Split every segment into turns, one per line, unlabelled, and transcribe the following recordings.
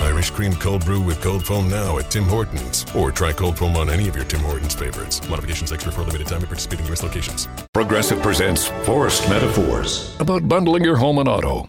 Irish cream cold brew with cold foam now at Tim Hortons. Or try cold foam on any of your Tim Hortons favorites. Modifications extra for a limited time at participating U.S. locations.
Progressive presents Forced Metaphors about bundling your home and auto.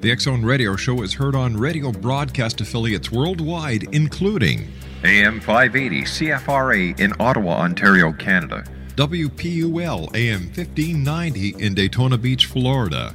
The X Zone Radio Show is heard on radio broadcast affiliates worldwide, including
AM 580 CFRA in Ottawa, Ontario, Canada.
WPUL AM 1590 in Daytona Beach, Florida.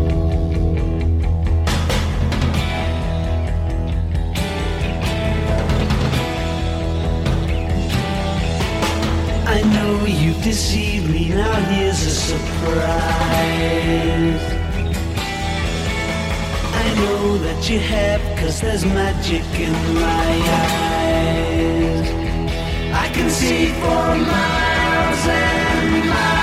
You've me, now here's a surprise. I know that you have, cause there's magic in my eyes. I can see for miles and miles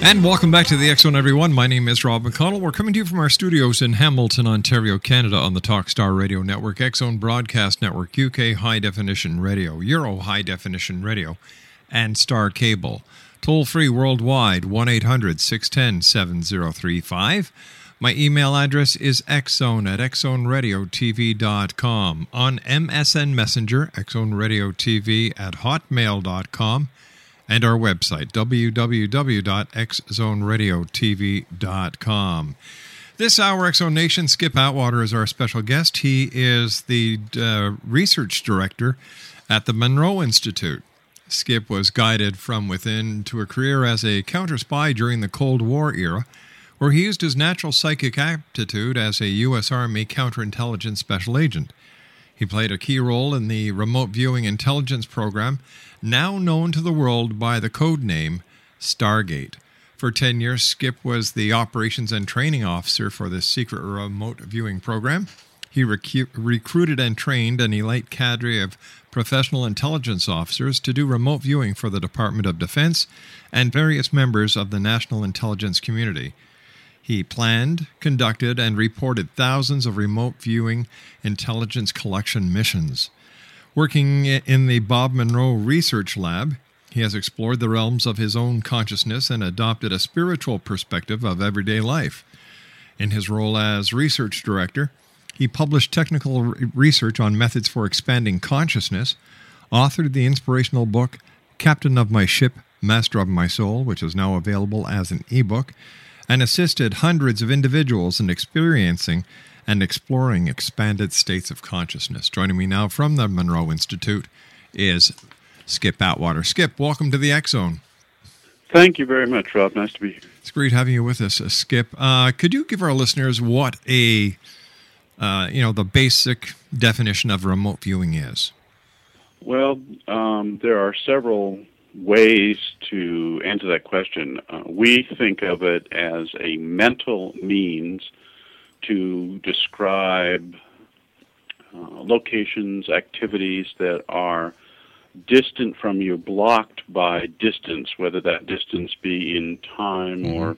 And
welcome back to the X Zone, everyone. My name is Rob McConnell. We're coming to you from our studios in Hamilton, Ontario, Canada, on the Talkstar Radio Network, X Zone Broadcast Network, UK High Definition Radio, Euro High Definition Radio, and Star Cable. Toll free worldwide, 1 800 610 7035. My email address is xzone at xzoneradiotv.com. On MSN Messenger, xzoneradiotv at hotmail.com and our website, www.xzoneradiotv.com. This hour, Exo Nation, Skip Atwater is our special guest. He is the uh, research director at the Monroe Institute. Skip was guided from within to a career as a counter spy during the Cold War era, where he used his natural psychic aptitude as a U.S. Army counterintelligence special agent. He played a key role in the remote viewing intelligence program, now known to the world by the code name Stargate. For 10 years, Skip was the operations and training officer for this secret remote viewing program. He recu- recruited and trained an elite cadre of professional intelligence officers to do remote viewing for the Department of Defense and various members of the national intelligence community. He planned, conducted, and reported thousands of remote viewing intelligence collection missions. Working in the Bob Monroe Research Lab, He has explored the realms of his own consciousness and adopted a spiritual perspective of everyday life. In his role as research director, he published technical research on methods for expanding consciousness, authored the inspirational book Captain of My Ship, Master of My Soul, which is now available as an ebook, and assisted hundreds of individuals in experiencing and exploring expanded states of consciousness. Joining me now from the Monroe Institute is Skip Atwater. Skip, welcome to the X Zone.
Thank you very much, Rob. Nice to be here.
It's great having you with us, uh, Skip. Uh, could you give our listeners what a uh, you know the basic definition of remote viewing is?
Well, um, there are several ways to answer that question. Uh, we think of it as a mental means to describe uh, locations, activities that are distant from you, blocked by distance, whether that distance be in time mm-hmm. or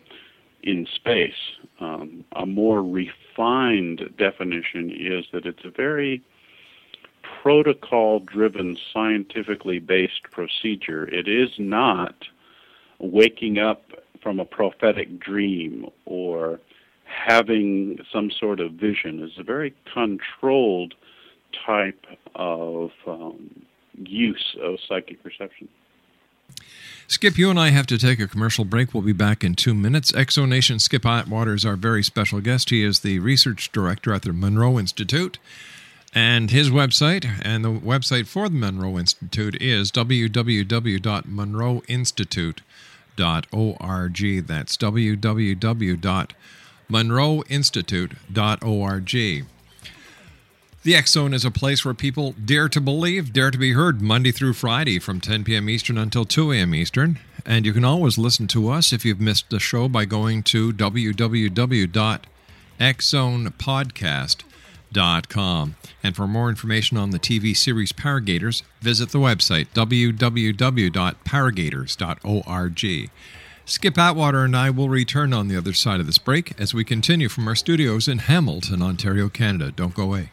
in space. Um, a more refined definition is that it's a very protocol driven, scientifically based procedure. It is not waking up from a prophetic dream or having some sort of vision. It's a very controlled type of um, use of psychic perception.
Skip, you and I have to take a commercial break. We'll be back in two minutes. Exonation Skip Atwater is our very special guest. He is the research director at the Monroe Institute. And his website and the website for the Monroe Institute is www.monroeinstitute.org. That's www.monroeinstitute.org. The X Zone is a place where people dare to believe, dare to be heard Monday through Friday from 10 p.m. Eastern until 2 a.m. Eastern. And you can always listen to us if you've missed the show by going to www.xzonepodcast.com. And for more information on the TV series Paragators, visit the website www.paragators.org. Skip Atwater and I will return on the other side of this break as we continue from our studios in Hamilton, Ontario, Canada. Don't go away.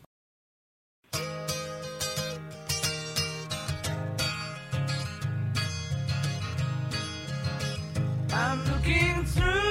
I'm looking through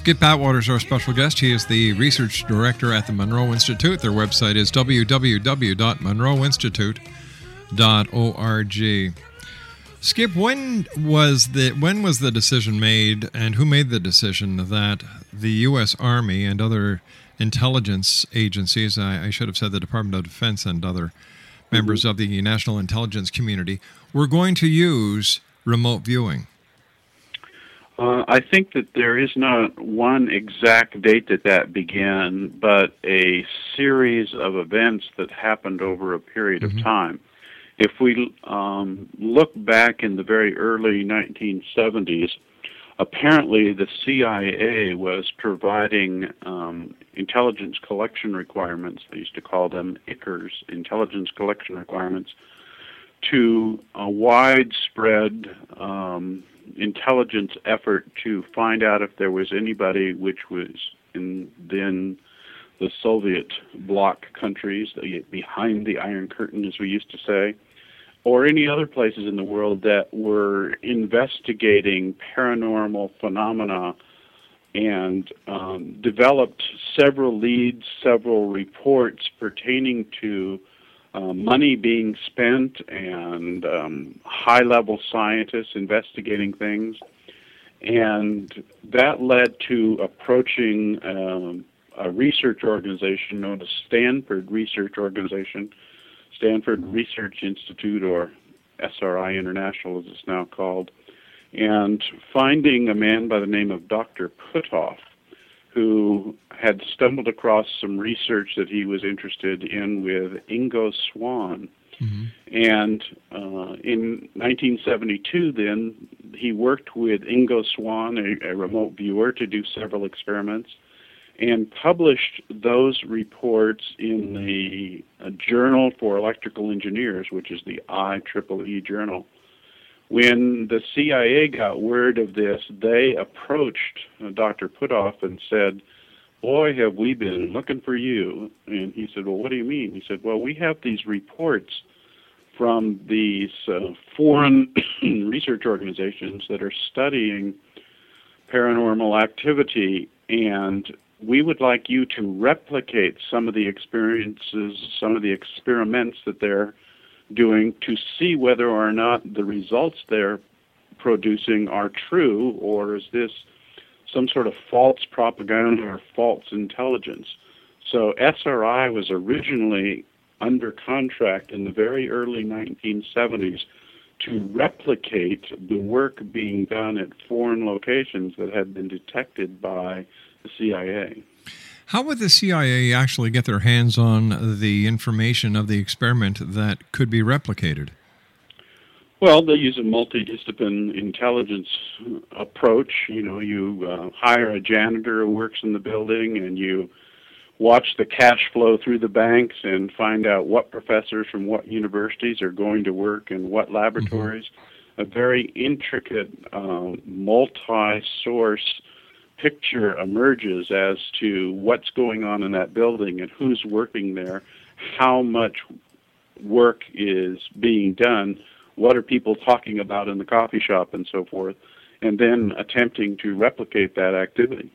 Skip Atwater is our special guest. He is the research director at the Monroe Institute. Their website is www.monroeinstitute.org. Skip, when was the when was the decision made, and who made the decision that the U.S. Army and other intelligence agencies, I, I should have said the Department of Defense and other members mm-hmm. of the national intelligence community, were going to use remote viewing?
Uh, I think that there is not one exact date that that began, but a series of events that happened over a period of time. if we um, look back in the very early 1970s, apparently the CIA was providing um, intelligence collection requirements. They used to call them ICRs, intelligence collection requirements, to a widespread um, intelligence effort to find out if there was anybody which was in then the Soviet bloc countries, behind the Iron Curtain, as we used to say, or any other places in the world that were investigating paranormal phenomena and um, developed several leads, several reports pertaining to uh, money being spent and um, high level scientists investigating things. And that led to approaching um, a research organization known as Stanford Research Organization, Stanford Research Institute, or SRI International as it's now called, and finding a man by the name of Dr. Puthoff, who had stumbled across some research that he was interested in with Ingo Swann. Mm-hmm. And uh, in 1972, then, he worked with Ingo Swann, a, a remote viewer, to do several experiments and published those reports in the uh, Journal for Electrical Engineers, which is the IEEE journal. When the CIA got word of this, they approached uh, Dr. Puthoff and said, Boy, have we been looking for you. And he said, Well, what do you mean? He said, Well, we have these reports from these uh, foreign research organizations that are studying paranormal activity, and we would like you to replicate some of the experiences, some of the experiments that they're doing to see whether or not the results they're producing are true, or is this some sort of false propaganda or false intelligence? So SRI was originally under contract in the very early 1970s to replicate the work being done at foreign locations that had been detected by the CIA.
How would the CIA actually get their hands on the information of the experiment that could be replicated?
Well, they use a multidiscipline intelligence approach. You know, you uh, hire a janitor who works in the building and you watch the cash flow through the banks and find out what professors from what universities are going to work in what laboratories. Mm-hmm. A very intricate, uh, multi source picture emerges as to what's going on in that building and who's working there, how much work is being done, what are people talking about in the coffee shop, and so forth, and then attempting to replicate that activity.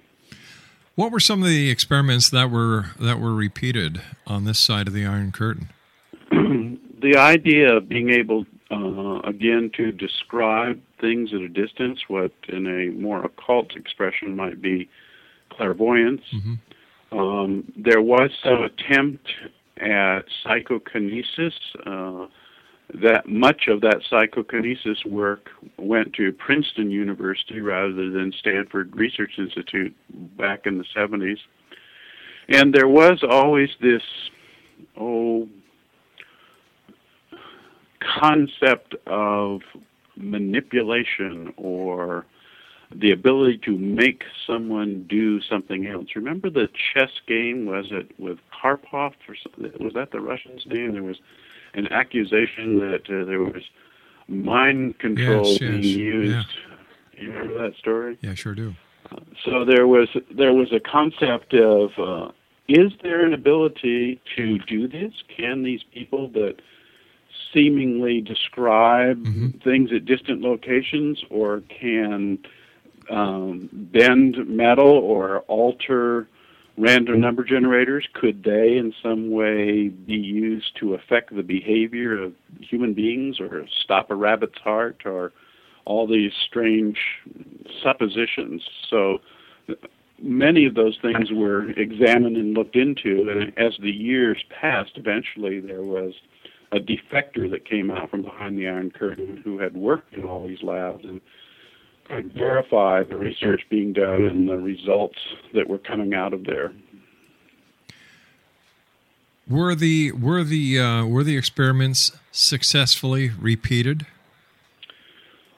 What were some of the experiments that were that were repeated on this side of the Iron Curtain?
the idea of being able uh, again to describe things at a distance, what in a more occult expression might be clairvoyance. Mm-hmm. Um, there was some attempt at psychokinesis. Uh, that much of that psychokinesis work went to Princeton University rather than Stanford Research Institute back in the 70s. And there was always this, oh, concept of manipulation or the ability to make someone do something else. Remember the chess game? Was it with Karpov or something? Was that the Russian's name? There was an accusation that uh, there was mind control yes, yes, being used. Yeah. You remember that story?
Yeah, sure do.
Uh, so there was there was a concept of uh, is there an ability to do this? Can these people that seemingly describe mm-hmm. things at distant locations or can um, bend metal or alter random number generators? Could they in some way be used to affect the behavior of human beings or stop a rabbit's heart or all these strange suppositions? So many of those things were examined and looked into, and as the years passed, eventually there was a defector that came out from behind the Iron Curtain who had worked in all these labs and could verify the research being done and the results that were coming out of there.
Were the were the uh, were the experiments successfully repeated?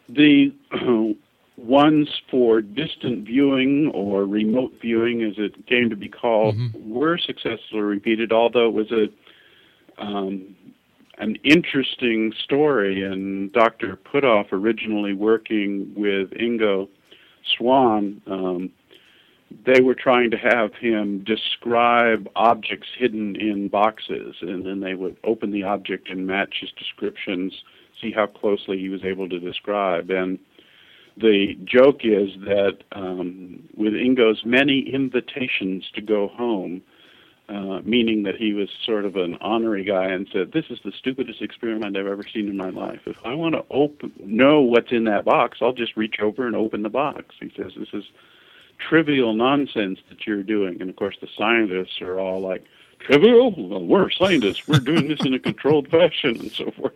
The ones for distant viewing or remote viewing, as it came to be called, mm-hmm. were successfully repeated, although it was a um, an interesting story. And Dr. Puthoff, originally working with Ingo Swann, um, they were trying to have him describe objects hidden in boxes, and then they would open the object and match his descriptions, see how closely he was able to describe. And the joke is that um, with Ingo's many invitations to go home, uh, meaning that he was sort of an honorary guy and said, "This is the stupidest experiment I've ever seen in my life. If I want to open, know what's in that box, I'll just reach over and open the box." He says, "This is trivial nonsense that you're doing," and of course the scientists are all like, "Trivial? Well, we're scientists. We're doing this in a controlled fashion and so forth."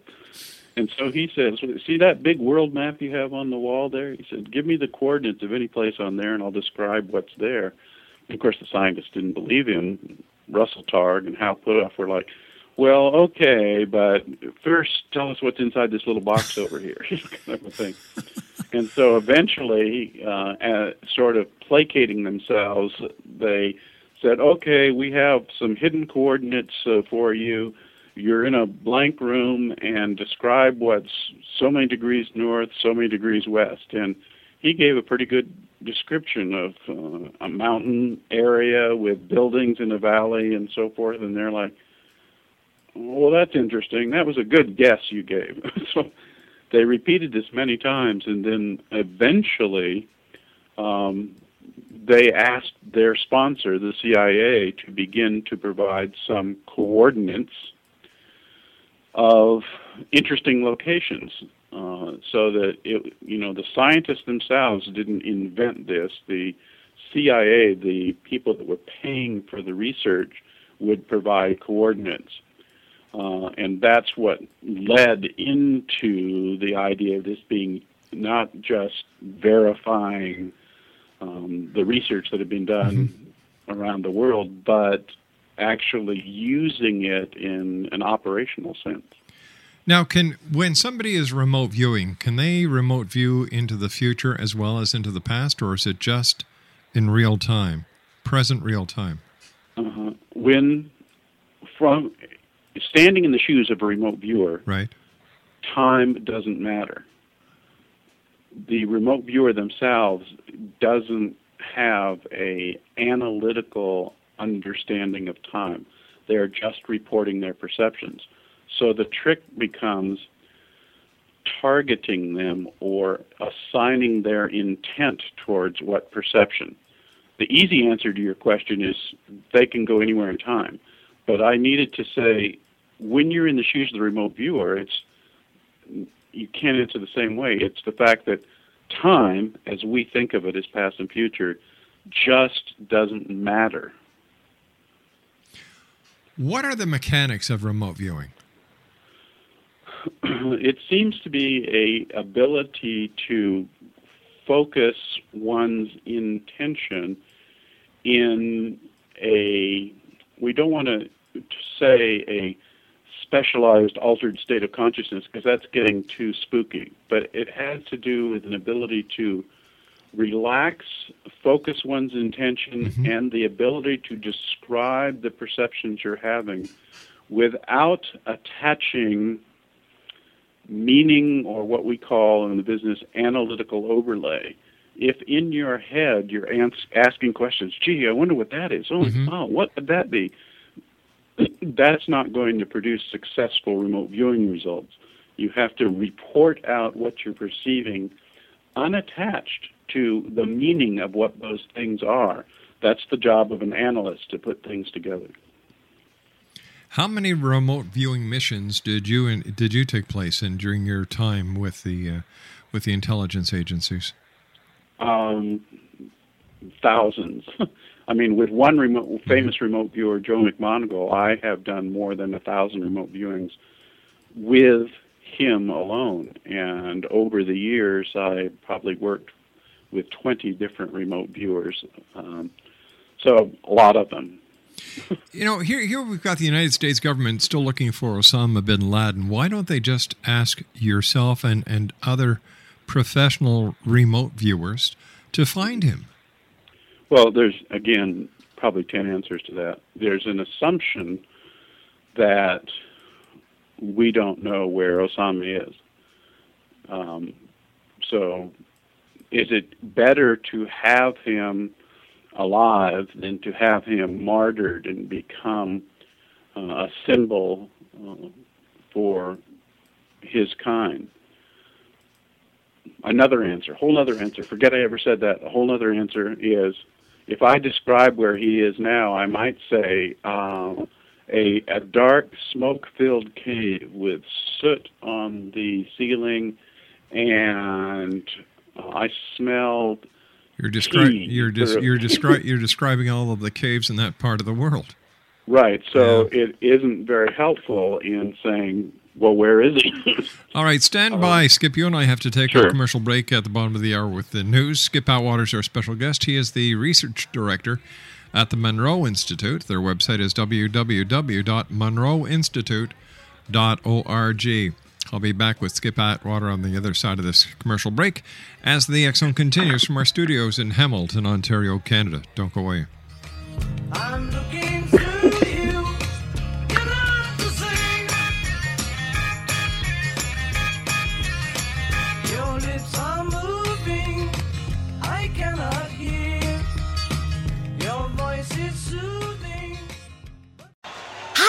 And so he says, "See that big world map you have on the wall there?" He said, "Give me the coordinates of any place on there, and I'll describe what's there." Of course, the scientists didn't believe him. Russell Targ and Hal Puthoff were like, "Well, okay, but first tell us what's inside this little box over here," kind of thing. And so eventually, uh, uh, sort of placating themselves, they said, "Okay, we have some hidden coordinates uh, for you." you're in a blank room and describe what's so many degrees north, so many degrees west. And he gave a pretty good description of uh, a mountain area with buildings in a valley and so forth. And they're like, well, that's interesting. That was a good guess you gave. so they repeated this many times, and then eventually um, they asked their sponsor, the CIA, to begin to provide some coordinates of interesting locations. Uh, so that it, you know, the scientists themselves didn't invent this. The CIA, the people that were paying for the research, would provide coordinates. Uh, and that's what led into the idea of this being not just verifying um, the research that had been done mm-hmm. around the world, but actually using it in an operational sense.
Now, can when somebody is remote viewing, can they remote view into the future as well as into the past, or is it just in real time, present real time?
Uh-huh. When from standing in the shoes of a remote viewer,
right,
time doesn't matter. The remote viewer themselves doesn't have a analytical understanding of time. They are just reporting their perceptions. So the trick becomes targeting them or assigning their intent towards what perception. The easy answer to your question is they can go anywhere in time. But I needed to say when you're in the shoes of the remote viewer, it's you can't answer the same way. It's the fact that time, as we think of it as past and future, just doesn't matter.
What are the mechanics of remote viewing?
it seems to be a ability to focus one's intention in a we don't want to say a specialized altered state of consciousness because that's getting too spooky but it has to do with an ability to relax focus one's intention mm-hmm. and the ability to describe the perceptions you're having without attaching meaning or what we call in the business analytical overlay. If in your head you're asking questions, gee, I wonder what that is. Oh, mm-hmm. oh what would that be? That's not going to produce successful remote viewing results. You have to report out what you're perceiving unattached to the meaning of what those things are. That's the job of an analyst to put things together.
How many remote viewing missions did you in, did you take place in during your time with the uh, with the intelligence agencies?
Um, thousands. I mean, with one remote, mm-hmm. famous remote viewer, Joe McMoneagle, I have done more than a thousand remote viewings with him alone. And over the years, I probably worked with 20 different remote viewers. Um, so a lot of them.
You know, here here we've got the United States government still looking for Osama bin Laden. Why don't they just ask yourself and, and other professional remote viewers to find him?
Well, there's again probably ten answers to that. There's an assumption that we don't know where Osama is. Um, so, is it better to have him alive than to have him martyred and become uh, a symbol uh, for his kind? Another answer, whole other answer. Forget I ever said that. A whole other answer is, if I describe where he is now, I might say. Uh, a, a dark smoke filled cave with soot on the ceiling and I smelled
you're describing you're
des-
you're, descri- you're describing all of the caves in that part of the world.
Right. So yeah. it isn't very helpful in saying, well, where is he?
all right, stand um, by. Skip, you and I have to take sure. our commercial break at the bottom of the hour with the news. Skip Atwater is our special guest. He is the research director at the Monroe Institute. Their website is www.monroeinstitute.org. I'll be back with Skip Atwater on the other side of this commercial break as the Zone continues from our studios in Hamilton, Ontario, Canada. Don't go away.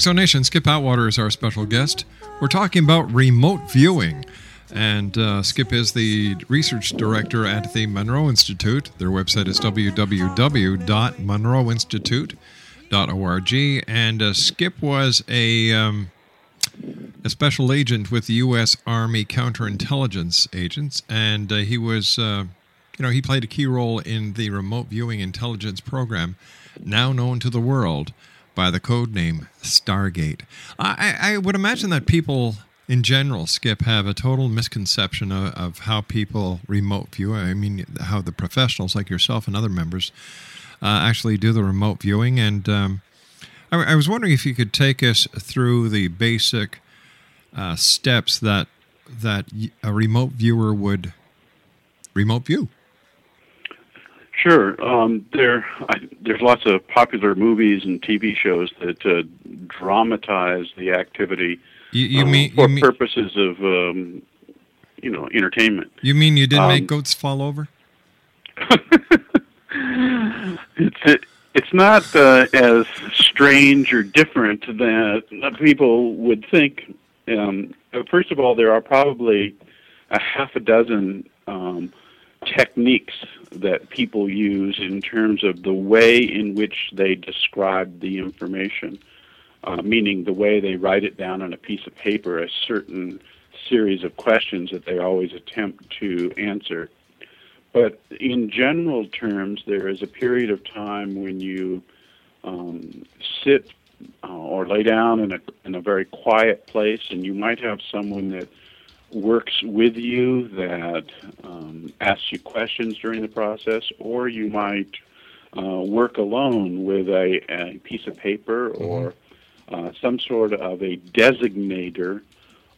Exonation, Skip Atwater is our special guest. We're talking about remote viewing. And uh, Skip is the research director at the Monroe Institute. Their website is www.monroeinstitute.org. And uh, Skip was a, um, a special agent with the U.S. Army counterintelligence agents. And uh, he was, uh, you know, he played a key role in the remote viewing intelligence program, now known to the world by the code name Stargate. I, I would imagine that people in general, Skip, have a total misconception of, of, how people remote view. I mean, how the professionals like yourself and other members uh, actually do the remote viewing. And um, I, I, was wondering if you could take us through the basic uh, steps that that a remote viewer would remote view.
Sure. Um, there, I, there's lots of popular movies and TV shows that uh, dramatize the activity
you, you
um,
mean
for
you mean,
purposes of um, you know entertainment.
You mean you didn't
Um,
make goats fall over?
it's it, it's not uh, as strange or different than people would think. Um, uh, first of all, there are probably a half a dozen um, techniques that people use in terms of the way in which they describe the information, uh, meaning the way they write it down on a piece of paper, a certain series of questions that they always attempt to answer. But in general terms, there is a period of time when you um, sit uh, or lay down in a in a very quiet place, and you might have someone that works with you that um, asks you questions during the process, or you might uh, work alone with a, a piece of paper or uh, some sort of a designator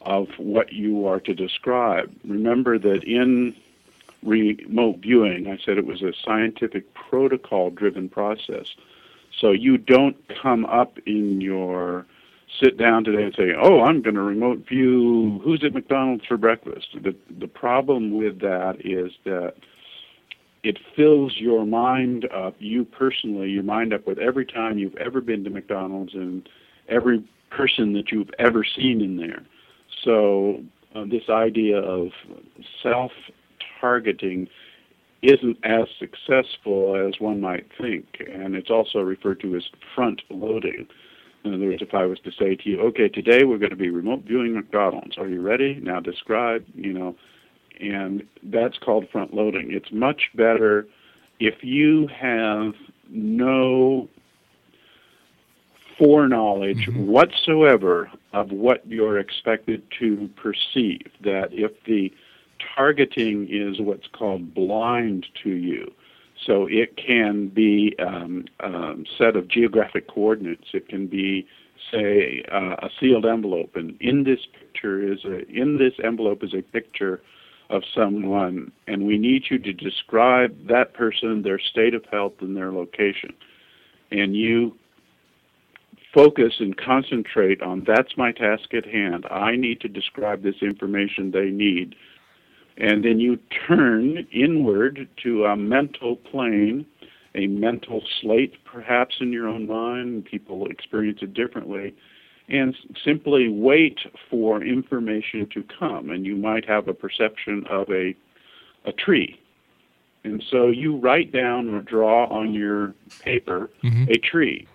of what you are to describe. Remember that in remote viewing, I said it was a scientific protocol driven process. So you don't come up in your sit down today and say, "Oh, I'm going to remote view who's at McDonald's for breakfast." The the problem with that is that it fills your mind up, you personally, your mind up with every time you've ever been to McDonald's and every person that you've ever seen in there. So uh, this idea of self targeting isn't as successful as one might think, and it's also referred to as front loading. In other words, if I was to say to you, okay, today we're going to be remote viewing McDonald's. Are you ready? Now describe, you know, and that's called front loading. It's much better if you have no foreknowledge mm-hmm. whatsoever of what you're expected to perceive. That if the targeting is what's called blind to you, so it can be um, a set of geographic coordinates. It can be, say, uh, a sealed envelope, and in this picture is a in this envelope is a picture of someone, and we need you to describe that person, their state of health, and their location. And you focus and concentrate on that's my task at hand. I need to describe this information they need. And then you turn inward to a mental plane, a mental slate, perhaps in your own mind. People experience it differently. And simply wait for information to come. And you might have a perception of a, a tree. And so you write down or draw on your paper mm-hmm. a tree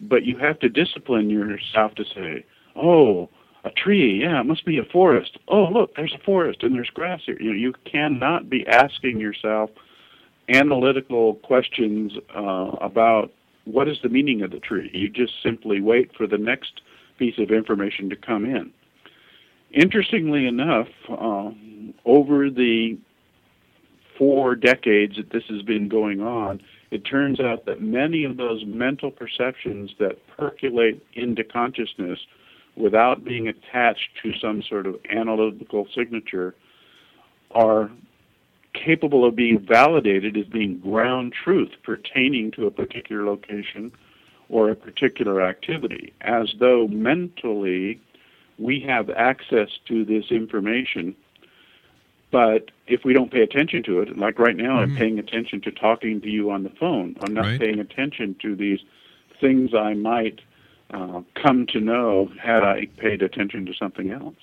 but you have to discipline yourself to say, "Oh, a tree, yeah, it must be a forest. Oh, look, there's a forest and there's grass here." You know, you cannot be asking yourself analytical questions uh, about what is the meaning of the tree. You just simply wait for the next piece of information to come in. Interestingly enough, uh, over the four decades that this has been going on, it turns out that many of those mental perceptions that percolate into consciousness without being attached to some sort of analytical signature are capable of being validated as being ground truth pertaining to a particular location or a particular activity, as though mentally we have access to this information but if we don't pay attention to it, like right now, I'm mm-hmm. paying attention to talking to you on the phone. I'm not
Right.
paying attention to these things I might uh, come to know had I paid attention to something else.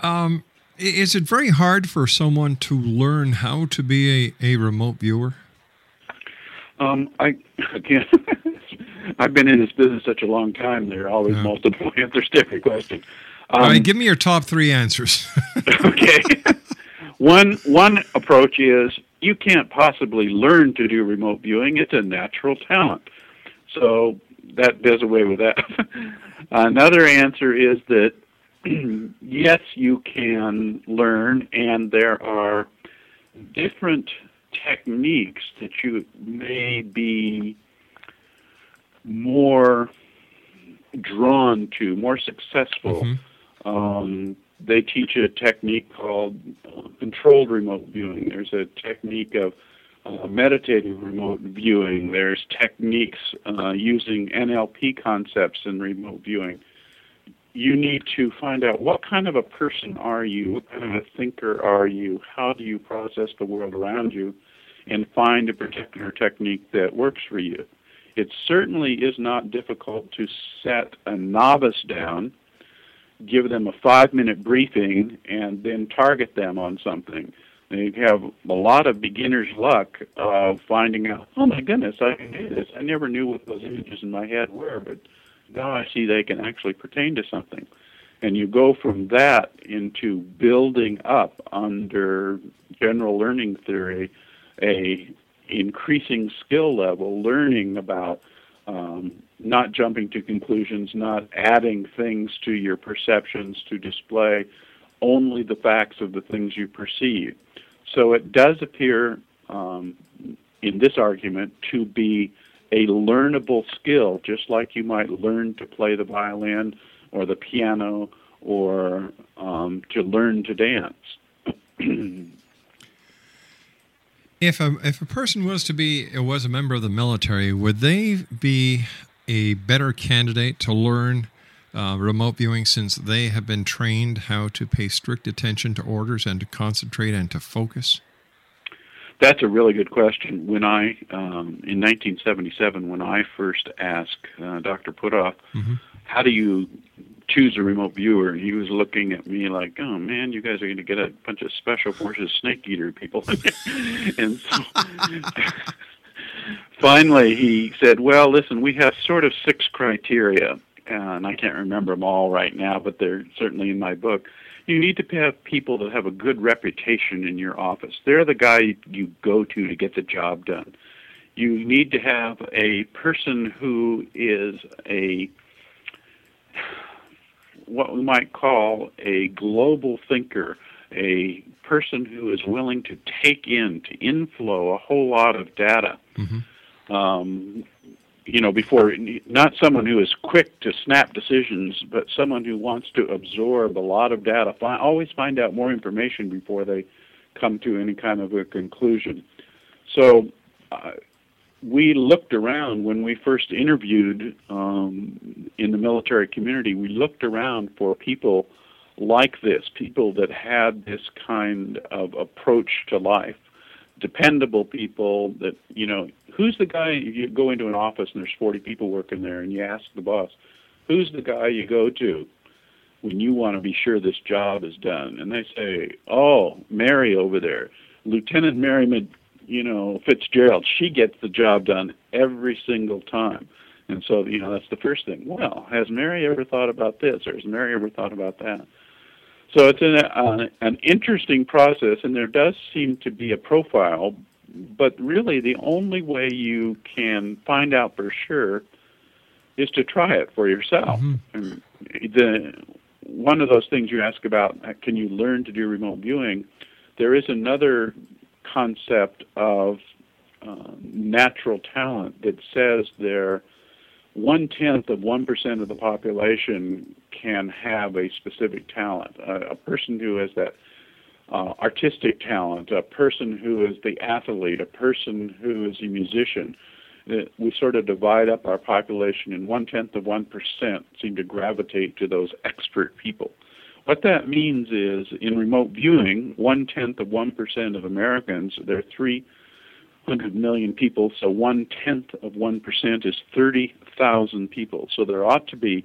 Um, is it very hard for someone to learn how to be a, a remote viewer?
Um, I again, I've been in this business such a long time. There are always multiple answers to every question.
All right,
Um,
give me your top three answers.
okay. one one approach is you can't possibly learn to do remote viewing. It's a natural talent. So that does away with that. Another answer is that yes, you can learn, and there are different techniques that you may be more drawn to, more successful. Um, they teach a technique called uh, controlled remote viewing. There's a technique of uh, meditative remote viewing. There's techniques uh, using NLP concepts in remote viewing. you need to find out what kind of a person are you, what kind of a thinker are you, how do you process the world around you, and find a particular technique that works for you. It certainly is not difficult to set a novice down, give them a five minute briefing, and then target them on something. They have a lot of beginner's luck of finding out, oh my goodness, I can do this. I never knew what those images in my head were, but now I see they can actually pertain to something. And you go from that into building up under general learning theory a increasing skill level, learning about um, not jumping to conclusions, not adding things to your perceptions to display only the facts of the things you perceive. So it does appear um, in this argument to be a learnable skill, just like you might learn to play the violin or the piano or um, to learn to dance.
if a if a person was to be was a member of the military, would they be a better candidate to learn uh, remote viewing since they have been trained how to pay strict attention to orders and to concentrate and to focus?
That's a really good question. When I, um, in 1977, when I first asked uh, Dr. Puthoff, mm-hmm. how do you choose a remote viewer? He was looking at me like, oh man, you guys are going to get a bunch of special forces snake eater people. and so finally he said, well, listen, we have sort of six criteria. And I can't remember them all right now, but they're certainly in my book you need to have people that have a good reputation in your office. They're the guy you go to to get the job done. You need to have a person who is a what we might call a global thinker, a person who is willing to take in, to inflow a whole lot of data. Mm-hmm. Um, you know, before not someone who is quick to snap decisions, but someone who wants to absorb a lot of data. Find, always find out more information before they come to any kind of a conclusion. So, uh, we looked around when we first interviewed um, in the military community. We looked around for people like this, people that had this kind of approach to life dependable people that you know who's the guy you go into an office and there's 40 people working there and you ask the boss who's the guy you go to when you want to be sure this job is done? And they say oh mary over there. Lieutenant mary you know fitzgerald. She gets the job done every single time. And so you know that's the first thing. Well has mary ever thought about this or has mary ever thought about that so it's an, uh, an interesting process, and there does seem to be a profile, but really the only way you can find out for sure is to try it for yourself. Mm-hmm. And the one of those things you ask about, can you learn to do remote viewing? There is another concept of uh, natural talent that says there one tenth of one percent of the population can have a specific talent. Uh, a person who has that uh, artistic talent, a person who is the athlete, a person who is a musician. Uh, we sort of divide up our population, and one tenth of one percent seem to gravitate to those expert people. What that means is, in remote viewing, one tenth of one percent of Americans, there are three 100 million people, so one tenth of 1% is 30,000 people. So there ought to be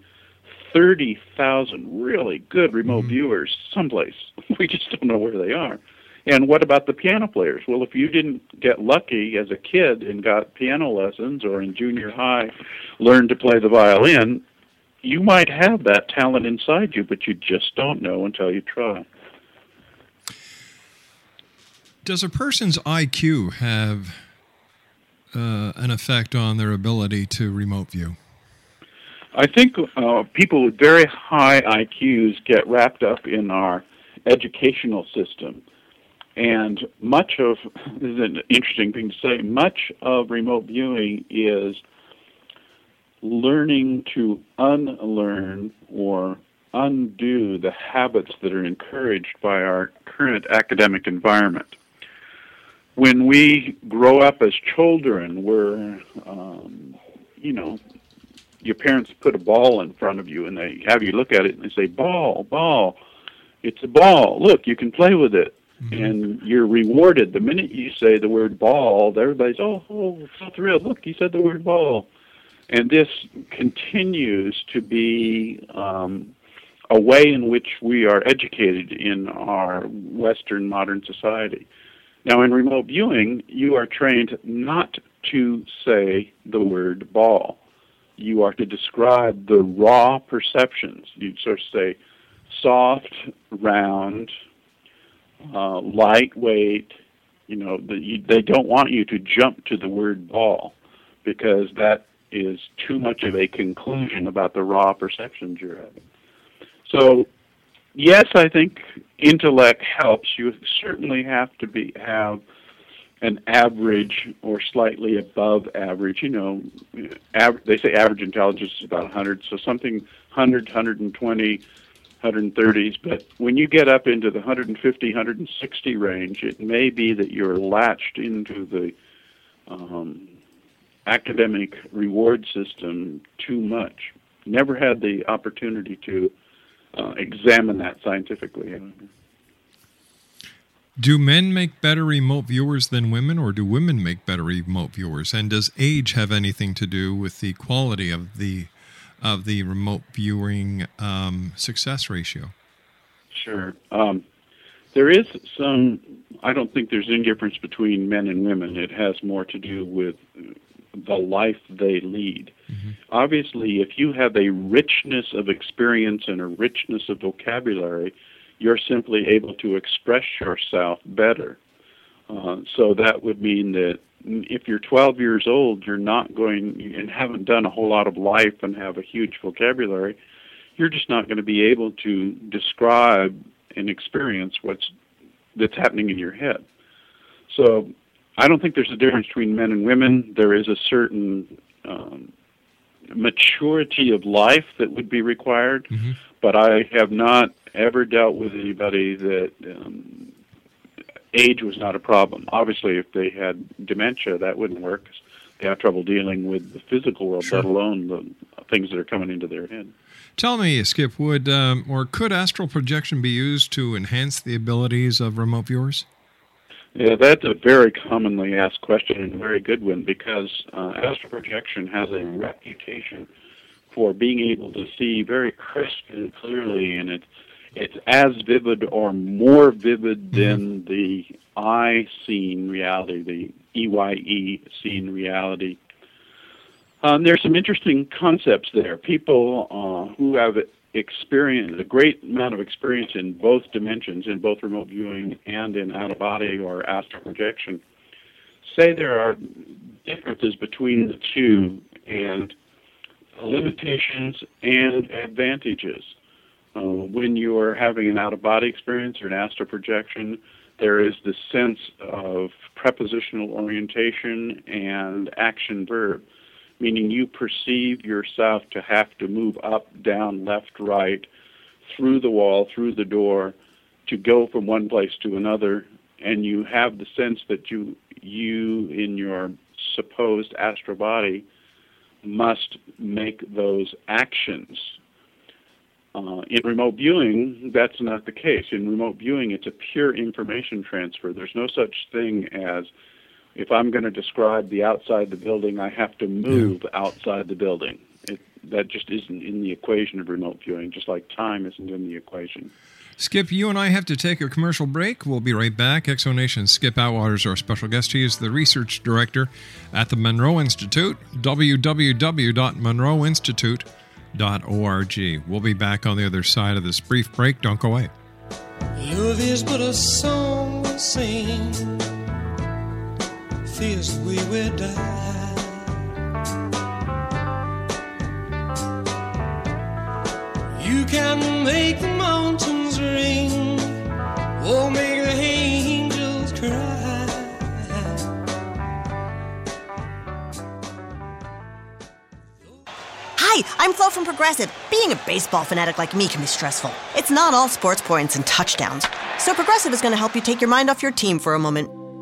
30,000 really good remote mm-hmm. viewers someplace. We just don't know where they are. And what about the piano players? Well, if you didn't get lucky as a kid and got piano lessons or in junior high learned to play the violin, you might have that talent inside you, but you just don't know until you try.
Does a person's IQ have uh, an effect on their ability to remote view?
I think uh, people with very high IQs get wrapped up in our educational system. And much of, this is an interesting thing to say, much of remote viewing is learning to unlearn or undo the habits that are encouraged by our current academic environment when we grow up as children, we're, um, you know, your parents put a ball in front of you and they have you look at it and they say, "Ball, ball, it's a ball. Look, you can play with it." Mm-hmm. And you're rewarded the minute you say the word ball. Everybody's oh, oh, so thrilled! Look, he said the word ball, and this continues to be um, a way in which we are educated in our Western modern society. Now, in remote viewing, you are trained not to say the word ball. You are to describe the raw perceptions. You sort of say soft, round, uh, lightweight. You know, the, you, they don't want you to jump to the word ball because that is too much of a conclusion about the raw perceptions you're having. So, yes, I think intellect helps. You certainly have to be have an average or slightly above average. You know, av- they say average intelligence is about 100, so something 100, 120, 130s. But when you get up into the 150, 160 range, it may be that you're latched into the um, academic reward system too much. Never had the opportunity to uh, examine that scientifically.
Do men make better remote viewers than women, or do women make better remote viewers? And does age have anything to do with the quality of the of the remote viewing um, success ratio?
Sure. Um, there is some. I don't think there's any difference between men and women. It has more to do with the life they lead. Mm-hmm. Obviously, if you have a richness of experience and a richness of vocabulary, you're simply able to express yourself better. Uh, so that would mean that if you're 12 years old, you're not going and haven't done a whole lot of life and have a huge vocabulary. You're just not going to be able to describe and experience what's that's happening in your head. So I don't think there's a difference between men and women. There is a certain um, maturity of life that would be required, mm-hmm. but I have not ever dealt with anybody that um, age was not a problem. Obviously, if they had dementia, that wouldn't work. They have trouble dealing with the physical world, sure. let alone the things that are coming into their head.
Tell me, Skip, would um, or could astral projection be used to enhance the abilities of remote viewers?
Yeah, that's a very commonly asked question and a very good one because uh, astral projection has a reputation for being able to see very crisp and clearly, and it's it's as vivid or more vivid mm-hmm. than the eye seen reality, the EYE seen reality. Um, there's some interesting concepts there. People uh, who have experience, a great amount of experience in both dimensions, in both remote viewing and in out of body or astral projection, say there are differences between the two and limitations and advantages. Uh, when you're having an out of body experience or an astral projection, there is the sense of prepositional orientation and action verb meaning you perceive yourself to have to move up, down, left, right, through the wall, through the door, to go from one place to another, and you have the sense that you you in your supposed astral body must make those actions. Uh, in remote viewing, that's not the case. In remote viewing, it's a pure information transfer. There's no such thing as if I'm going to describe the outside the building, I have to move yeah. outside the building. It, that just isn't in the equation of remote viewing, just like time isn't in the equation.
Skip, you and I have to take a commercial break. We'll be right back. X Zone Nation Skip Atwater our special guest. He is the research director at the Monroe Institute, www.monroeinstitute.org. We'll be back on the other side of this brief break. Don't go away.
Love is but a song we sing fears we will die. You can make the mountains ring, or make the angels cry.
Hi, I'm Flo from Progressive. Being a baseball fanatic like me can be stressful. It's not all sports points and touchdowns. So Progressive is going to help you take your mind off your team for a moment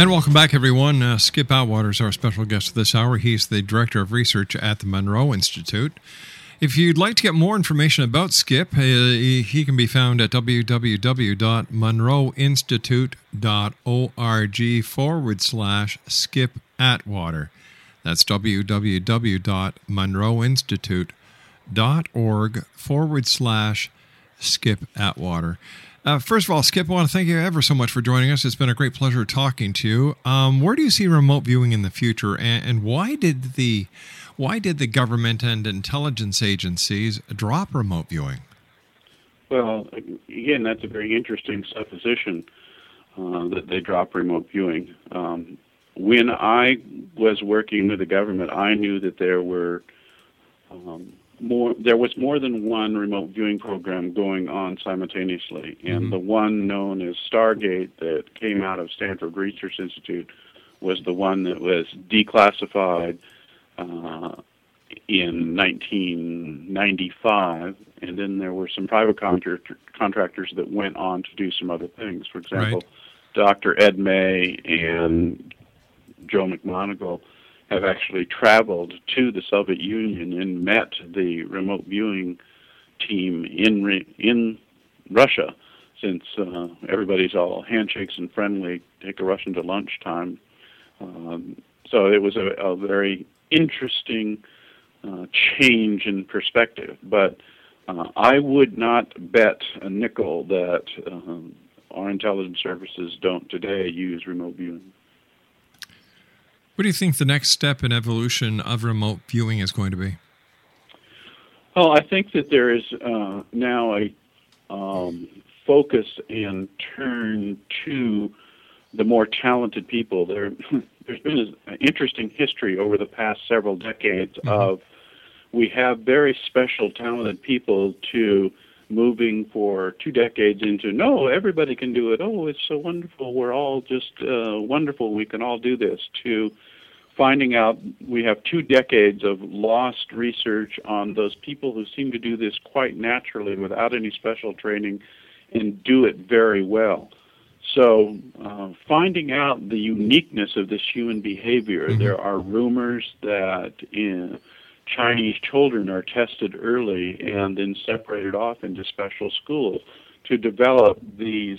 And
welcome back, everyone. Uh, Skip Atwater is our special guest this hour. He's the Director of Research at the Monroe Institute. If you'd like to get more information about Skip, uh, he can be found at www.monroeinstitute.org forward slash skip atwater. That's www.monroeinstitute.org forward slash skip atwater. Uh, first of all, Skip, I want to thank you ever so much for joining us. It's been a great pleasure talking to you. Um, where do you see remote viewing in the future, and, and why did the why did the government and intelligence agencies drop remote viewing?
Well, again, that's a very interesting supposition uh, that they drop remote viewing. Um, when I was working with the government, I knew that there were um, more. There was more than one remote viewing program going on simultaneously, and the one known as Stargate that came out of Stanford Research Institute was the one that was declassified uh, in 1995, and then there were some private contractor, contractors that went on to do some other things. For example, Dr. Ed May and Joe McMoneagle have actually traveled to the Soviet Union and met the remote viewing team in in Russia. Since uh, everybody's all handshakes and friendly, take a Russian to lunchtime. Um, so it was a, a very interesting uh, change in perspective. But uh, I would not bet a nickel that um, our intelligence services don't today use remote viewing.
What do you think the next step in evolution of remote viewing is going to be?
Well, I think that there is uh, now a um, focus and turn to the more talented people. There, there's been an interesting history over the past several decades of we have very special, talented people to moving for two decades into no, everybody can do it. Oh, it's so wonderful. We're all just uh, wonderful. We can all do this. To finding out we have two decades of lost research on those people who seem to do this quite naturally without any special training and do it very well. So, uh, finding out the uniqueness of this human behavior, there are rumors that in Chinese children are tested early and then separated off into special schools to develop these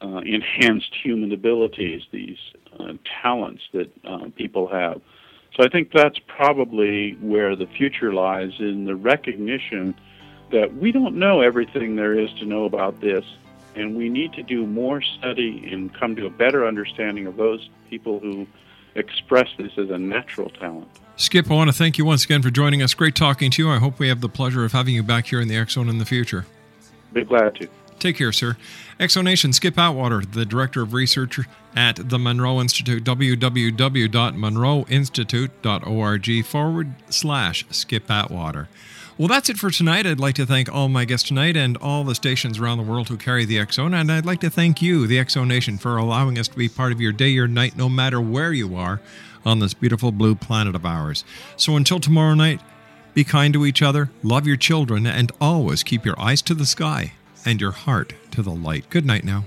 uh, enhanced human abilities, these uh, talents that uh, people have. So I think that's probably where the future lies in the recognition that we don't know everything there is to know about this, and we need to do more study and come to a better understanding of those people who express this as a natural talent.
Skip, I want to thank you once again for joining us. Great talking to you. I hope we have the pleasure of having you back here in the Zone in the future.
Be glad to.
Take care, sir. X Zone Nation, Skip Atwater, the Director of Research at the Monroe Institute, www.monroeinstitute.org forward slash Skip Atwater. Well, that's it for tonight. I'd like to thank all my guests tonight and all the stations around the world who carry the Zone. And I'd like to thank you, the Zone Nation, for allowing us to be part of your day or night, no matter where you are on this beautiful blue planet of ours. So until tomorrow night, be kind to each other, love your children, and always keep your eyes to the sky and your heart to the light. Good night now.